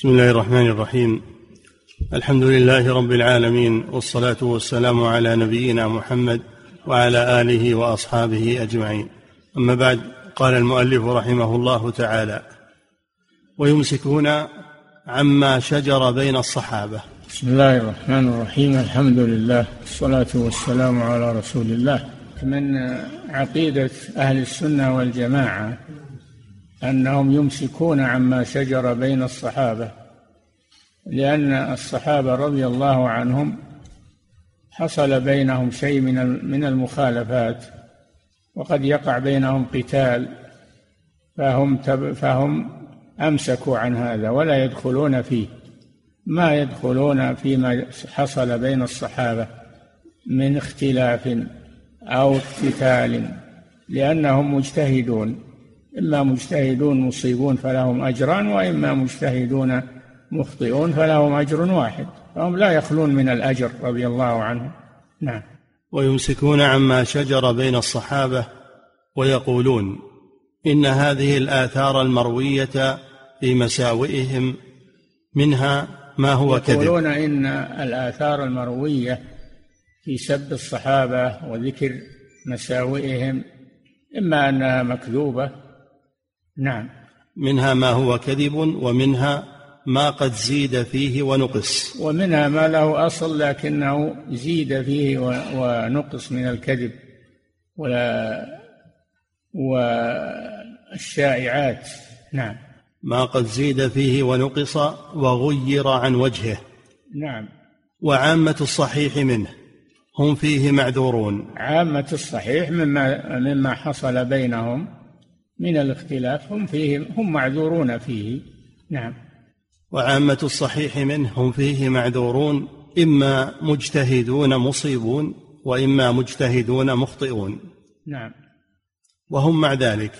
بسم الله الرحمن الرحيم. الحمد لله رب العالمين والصلاة والسلام على نبينا محمد وعلى آله وأصحابه أجمعين. أما بعد قال المؤلف رحمه الله تعالى ويمسكون عما شجر بين الصحابة. بسم الله الرحمن الرحيم الحمد لله والصلاة والسلام على رسول الله. من عقيدة أهل السنة والجماعة أنهم يمسكون عما شجر بين الصحابة لأن الصحابة رضي الله عنهم حصل بينهم شيء من من المخالفات وقد يقع بينهم قتال فهم فهم أمسكوا عن هذا ولا يدخلون فيه. ما يدخلون فيما حصل بين الصحابة من اختلاف أو اقتتال لأنهم مجتهدون. إما مجتهدون مصيبون فلهم أجران وإما مجتهدون مخطئون فلهم أجر واحد. فهم لا يخلون من الأجر رضي الله عنهم. نعم. ويمسكون عما شجر بين الصحابة ويقولون إن هذه الآثار المروية في مساوئهم منها ما هو كذب. يقولون إن الآثار المروية في سب الصحابة وذكر مساوئهم إما أنها مكذوبة نعم. منها ما هو كذب ومنها ما قد زيد فيه ونقص. ومنها ما له أصل لكنه زيد فيه ونقص من الكذب ولا والشائعات. نعم. ما قد زيد فيه ونقص وغير عن وجهه. نعم. وعامة الصحيح منه. هم فيه معذورون. عامة الصحيح مما مما حصل بينهم من الاختلاف هم فيه هم معذورون فيه. نعم. وعامة الصحيح منه هم فيه معذورون إما مجتهدون مصيبون وإما مجتهدون مخطئون. نعم. وهم مع ذلك.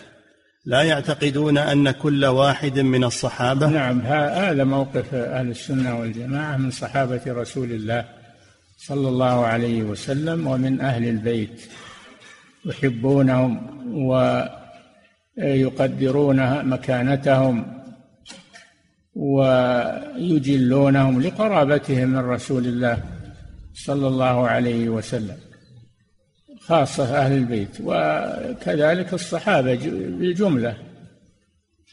لا يعتقدون أن كل واحد من الصحابة نعم هذا موقف أهل السنة والجماعة من صحابة رسول الله صلى الله عليه وسلم ومن أهل البيت يحبونهم و يقدرون مكانتهم ويجلونهم لقرابتهم من رسول الله صلى الله عليه وسلم خاصة أهل البيت. وكذلك الصحابة بالجملة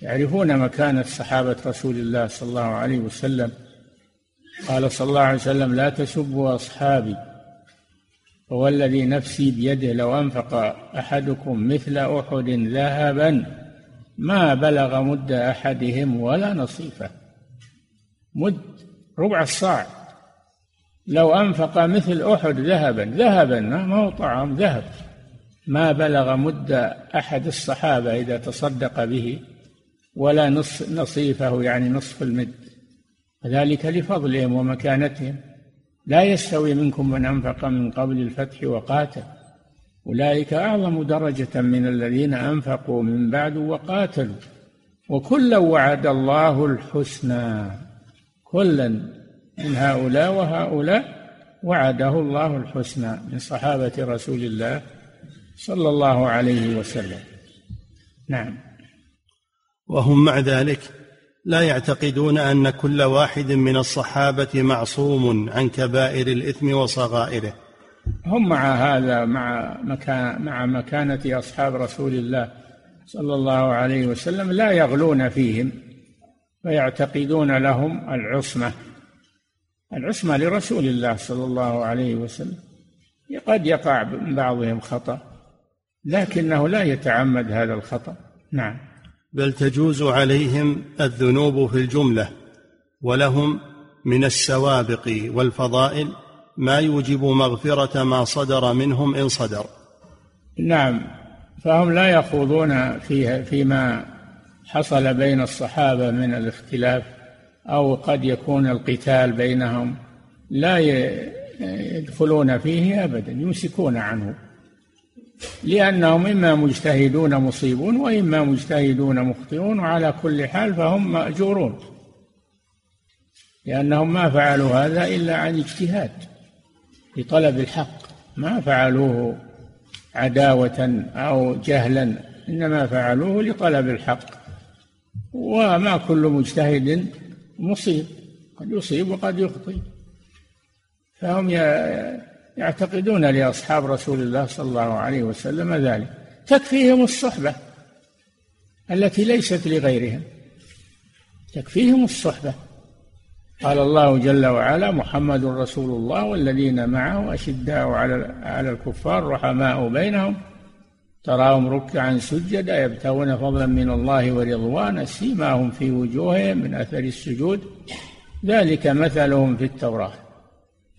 يعرفون مكانة صحابة رسول الله صلى الله عليه وسلم. قال صلى الله عليه وسلم لا تسبوا أصحابي والذي نفسي بيده لو أنفق أحدكم مثل أحد ذهبا ما بلغ مد أحدهم ولا نصيفة. مد ربع الصاع. لو أنفق مثل أحد ذهبا ذهبا ما هو طعام ذهب. ما بلغ مد أحد الصحابة إذا تصدق به ولا نص نصيفه يعني نصف المد. ذلك لفضلهم ومكانتهم. لا يستوي منكم من أنفق من قبل الفتح وقاتل. أولئك أعظم درجة من الذين أنفقوا من بعد وقاتلوا. وكلا وعد الله الحسنى. كلا من هؤلاء وهؤلاء وعده الله الحسنى من صحابة رسول الله صلى الله عليه وسلم. نعم. وهم مع ذلك لا يعتقدون أن كل واحد من الصحابة معصوم عن كبائر الإثم وصغائره. هم مع هذا مع مكان مع مكانة أصحاب رسول الله صلى الله عليه وسلم لا يغلون فيهم فيعتقدون لهم العصمة. العصمة لرسول الله صلى الله عليه وسلم. قد يقع من بعضهم خطأ لكنه لا يتعمد هذا الخطأ. نعم. بل تجوز عليهم الذنوب في الجملة ولهم من السوابق والفضائل ما يوجب مغفرة ما صدر منهم إن صدر. نعم فهم لا يخوضون فيها فيما حصل بين الصحابة من الاختلاف أو قد يكون القتال بينهم لا يدخلون فيه ابدا يمسكون عنه. لأنهم إما مجتهدون مصيبون وإما مجتهدون مخطئون وعلى كل حال فهم مأجورون. لأنهم ما فعلوا هذا إلا عن اجتهاد لطلب الحق. ما فعلوه عداوة أو جهلا إنما فعلوه لطلب الحق. وما كل مجتهد مصيب قد يصيب وقد يخطئ. فهم يعتقدون لأصحاب رسول الله صلى الله عليه وسلم ذلك. تكفيهم الصحبة التي ليست لغيرهم. تكفيهم الصحبة. قال الله جل وعلا محمد رسول الله والذين معه أشداء على على الكفار رحماء بينهم تراهم ركعا سجدا يبتغون فضلا من الله ورضوانا سيماهم في وجوههم من أثر السجود. ذلك مثلهم في التوراة.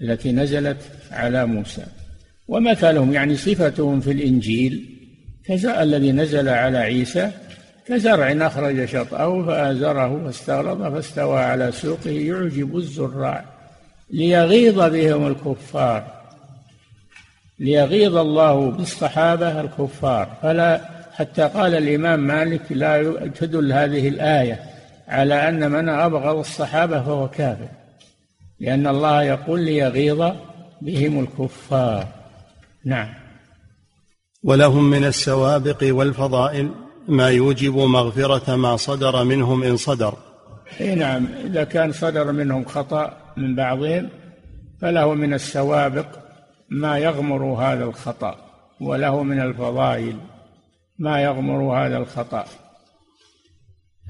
التي نزلت على موسى. ومثلهم يعني صفتهم في الإنجيل الذي نزل على عيسى كزرع أخرج شطأه فآزره فاستغلظ فاستوى على سوقه يعجب الزراع ليغيظ بهم الكفار. ليغيظ الله بالصحابة الكفار. فلا حتى قال الإمام مالك لا تدل هذه الآية على أن من أبغض الصحابة فهو كافر. لأن الله يقول ليغيظ بهم الكفار. نعم. ولهم من السوابق والفضائل ما يوجب مغفرة ما صدر منهم إن صدر. إي نعم. إذا كان صدر منهم خطأ من بعضهم فله من السوابق ما يغمر هذا الخطأ وله من الفضائل ما يغمر هذا الخطأ.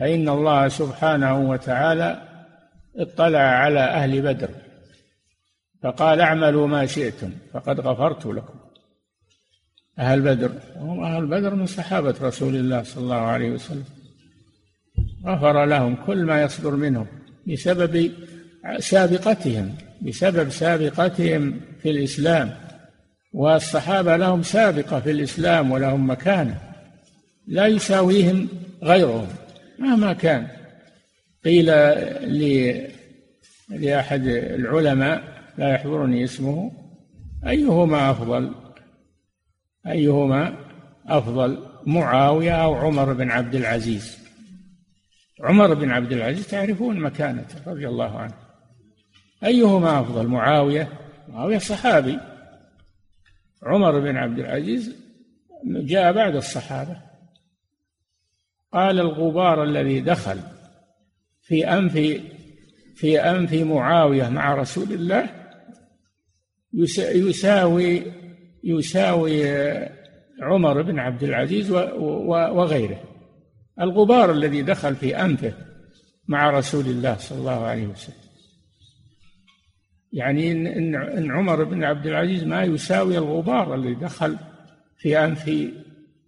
فإن الله سبحانه وتعالى اطلع على أهل بدر فقال اعملوا ما شئتم فقد غفرت لكم. أهل بدر هم أهل بدر من صحابة رسول الله صلى الله عليه وسلم. غفر لهم كل ما يصدر منهم بسبب سابقتهم بسبب سابقتهم في الإسلام. والصحابة لهم سابقة في الإسلام ولهم مكانة لا يساويهم غيرهم مهما كان. قيل لأحد العلماء لا يحضرني اسمه أيهما أفضل؟ أيهما أفضل معاوية أو عمر بن عبد العزيز؟ عمر بن عبد العزيز تعرفون مكانته رضي الله عنه. أيهما أفضل معاوية؟ معاوية صحابي. عمر بن عبد العزيز جاء بعد الصحابة. قال الغبار الذي دخل في أنف في أنف معاوية مع رسول الله يساوي يساوي عمر بن عبد العزيز وغيره. الغبار الذي دخل في أنفه مع رسول الله صلى الله عليه وسلم. يعني إن, عمر بن عبد العزيز ما يساوي الغبار الذي دخل في أنف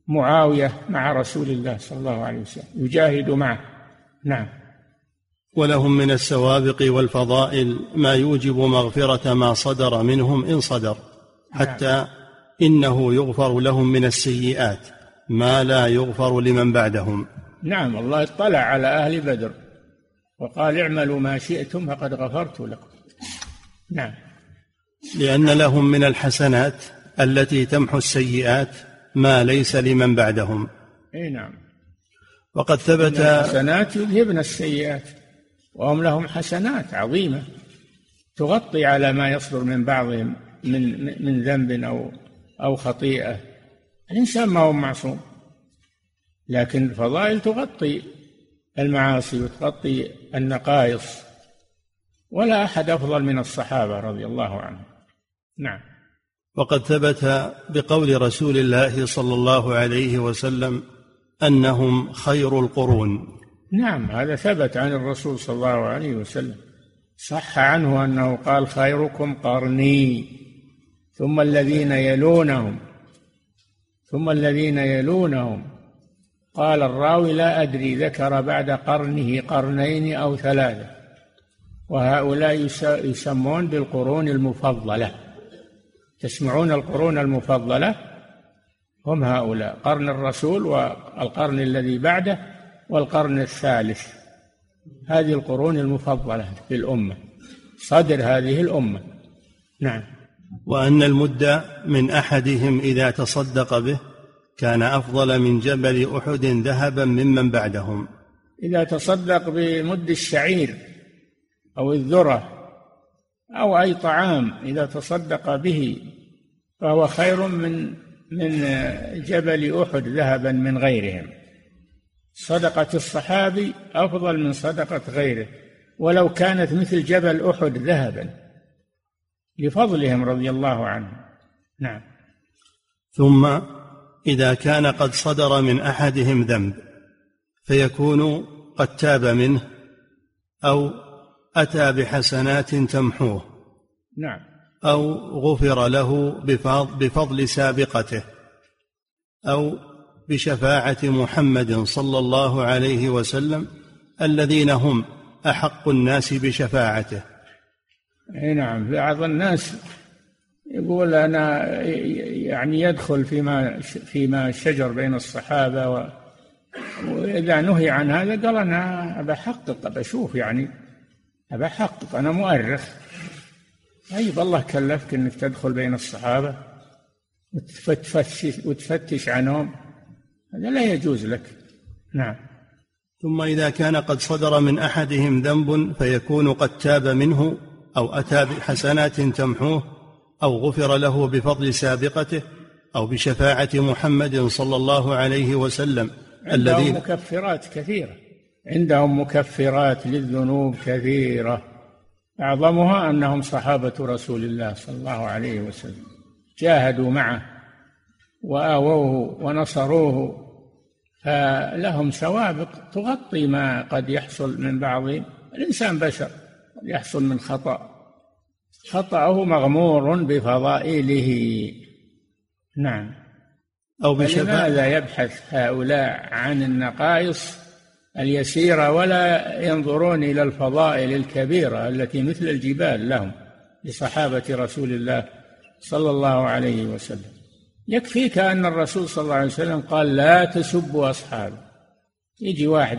معاوية مع رسول الله صلى الله عليه وسلم. يجاهد معه. نعم. ولهم من السوابق والفضائل ما يوجب مغفرة ما صدر منهم إن صدر حتى. إنه يغفر لهم من السيئات ما لا يغفر لمن بعدهم. نعم الله اطلع على أهل بدر وقال اعملوا ما شئتم فقد غفرت لكم. نعم. لأن لهم من الحسنات التي تمحو السيئات ما ليس لمن بعدهم. إي نعم. وقد ثبت الحسنات يذهبن السيئات. وهم لهم حسنات عظيمة تغطي على ما يصدر من بعضهم من من ذنب أو أو خطيئة. الإنسان ما هو معصوم لكن الفضائل تغطي المعاصي وتغطي النقائص. ولا أحد أفضل من الصحابة رضي الله عنهم. نعم. وقد ثبت بقول رسول الله صلى الله عليه وسلم أنهم خير القرون. نعم هذا ثبت عن الرسول صلى الله عليه وسلم. صح عنه أنه قال خيركم قرني ثم الذين يلونهم ثم الذين يلونهم. قال الراوي لا أدري ذكر بعد قرنه قرنين أو ثلاثة. وهؤلاء يسمون بالقرون المفضلة. تسمعون القرون المفضلة؟ هم هؤلاء قرن الرسول والقرن الذي بعده والقرن الثالث. هذه القرون المفضلة في الأمة صدر هذه الأمة. نعم. وأن المد من أحدهم إذا تصدق به كان أفضل من جبل أحد ذهبا ممن بعدهم. إذا تصدق بمد الشعير أو الذرة أو أي طعام إذا تصدق به فهو خير من من جبل أحد ذهبا من غيرهم. صدقة الصحابي أفضل من صدقة غيره ولو كانت مثل جبل أحد ذهبا. لفضلهم رضي الله عنهم. نعم. ثم إذا كان قد صدر من أحدهم ذنب فيكون قد تاب منه أو أتى بحسنات تمحوه. نعم. أو غفر له بفضل سابقته. أو بشفاعة محمد صلى الله عليه وسلم الذين هم أحق الناس بشفاعته. إي نعم بعض الناس يقول أنا يعني يدخل فيما فيما شجر بين الصحابة و وإذا نهي عن هذا قال أنا بحقق بشوف يعني بحقق أنا مؤرخ. طيب الله كلفك إنك تدخل بين الصحابة وتفتش وتفتش عنهم. هذا لا يجوز لك. نعم. ثم إذا كان قد صدر من أحدهم ذنب فيكون قد تاب منه أو أتى بحسنات تمحوه أو غفر له بفضل سابقته أو بشفاعة محمد صلى الله عليه وسلم الذين مكفرات كثيرة. عندهم مكفرات للذنوب كثيرة. أعظمها أنهم صحابة رسول الله صلى الله عليه وسلم. جاهدوا معه. وآووه ونصروه فلهم سوابق تغطي ما قد يحصل من بعض. الإنسان بشر يحصل من خطأ. خطأه مغمور بفضائله. نعم. أو لماذا يبحث هؤلاء عن النقائص اليسيرة ولا ينظرون إلى الفضائل الكبيرة التي مثل الجبال لهم لصحابة رسول الله صلى الله عليه وسلم؟ يكفيك أن الرسول صلى الله عليه وسلم قال لا تسبوا أصحابي يجي واحد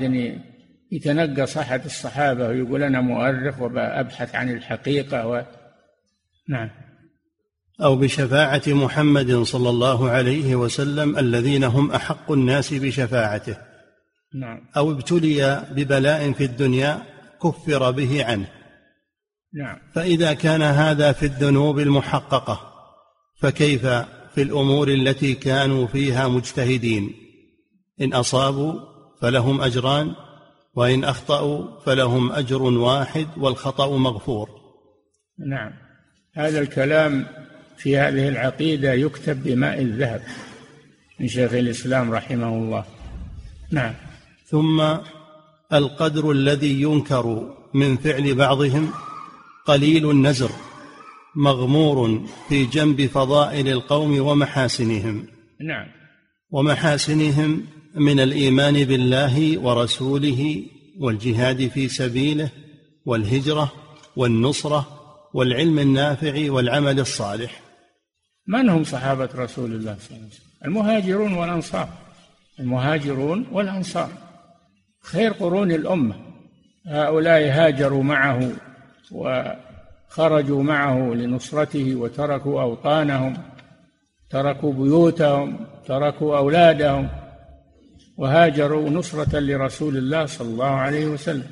يتنقص أحد الصحابة ويقول أنا مؤرخ وأبحث عن الحقيقة و... نعم. أو بشفاعة محمد صلى الله عليه وسلم الذين هم أحق الناس بشفاعته. نعم. أو ابتلي ببلاء في الدنيا كفر به عنه. نعم. فإذا كان هذا في الذنوب المحققة فكيف في الأمور التي كانوا فيها مجتهدين. إن أصابوا فلهم أجران وإن أخطأوا فلهم أجر واحد والخطأ مغفور. نعم. هذا الكلام في هذه العقيدة يكتب بماء الذهب من شيخ الإسلام رحمه الله. نعم. ثم القدر الذي ينكر من فعل بعضهم قليل النزر. مغمور في جنب فضائل القوم ومحاسنهم. نعم. ومحاسنهم من الإيمان بالله ورسوله والجهاد في سبيله والهجرة والنصرة والعلم النافع والعمل الصالح. من هم صحابة رسول الله صلى الله عليه وسلم؟ المهاجرون والأنصار. المهاجرون والأنصار. خير قرون الأمة. هؤلاء هاجروا معه وخرجوا معه لنصرته وتركوا أوطانهم تركوا بيوتهم تركوا أولادهم وهاجروا نصرة لرسول الله صلى الله عليه وسلم.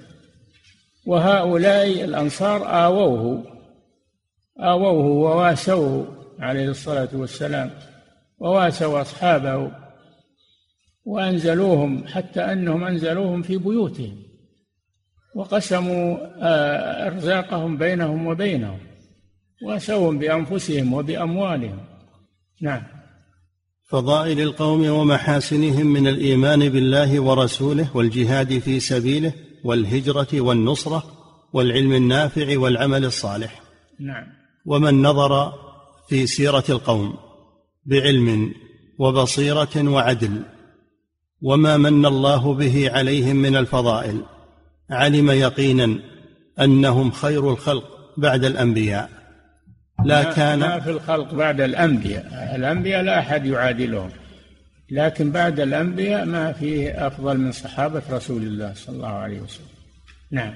وهؤلاء الأنصار آووه آووه وواسوه عليه الصلاة والسلام وواسوا أصحابه وأنزلوهم حتى أنهم أنزلوهم في بيوتهم. وقسموا آه، أرزاقهم بينهم وبينهم واسوهم بأنفسهم وبأموالهم. نعم. فضائل القوم ومحاسنهم من الإيمان بالله ورسوله والجهاد في سبيله والهجرة والنصرة والعلم النافع والعمل الصالح. نعم. ومن نظر في سيرة القوم بعلم وبصيرة وعدل وما من الله به عليهم من الفضائل علم يقينا أنهم خير الخلق بعد الأنبياء. لا كان ما في الخلق بعد الأنبياء. الأنبياء لا أحد يعادلهم. لكن بعد الأنبياء ما فيه أفضل من صحابة رسول الله صلى الله عليه وسلم. نعم.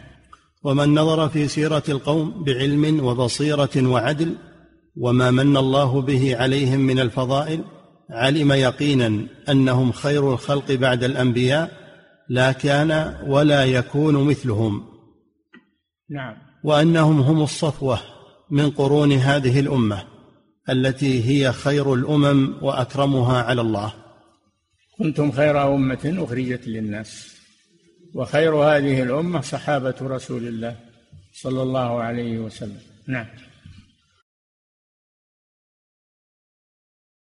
ومن نظر في سيرة القوم بعلم وبصيرة وعدل وما من الله به عليهم من الفضائل علم يقينا أنهم خير الخلق بعد الأنبياء لا كان ولا يكون مثلهم. نعم. وأنهم هم الصفوة من قرون هذه الأمة التي هي خير الأمم وأكرمها على الله. كنتم خير أمة أخرجت للناس وخير هذه الأمة صحابة رسول الله صلى الله عليه وسلم. نعم.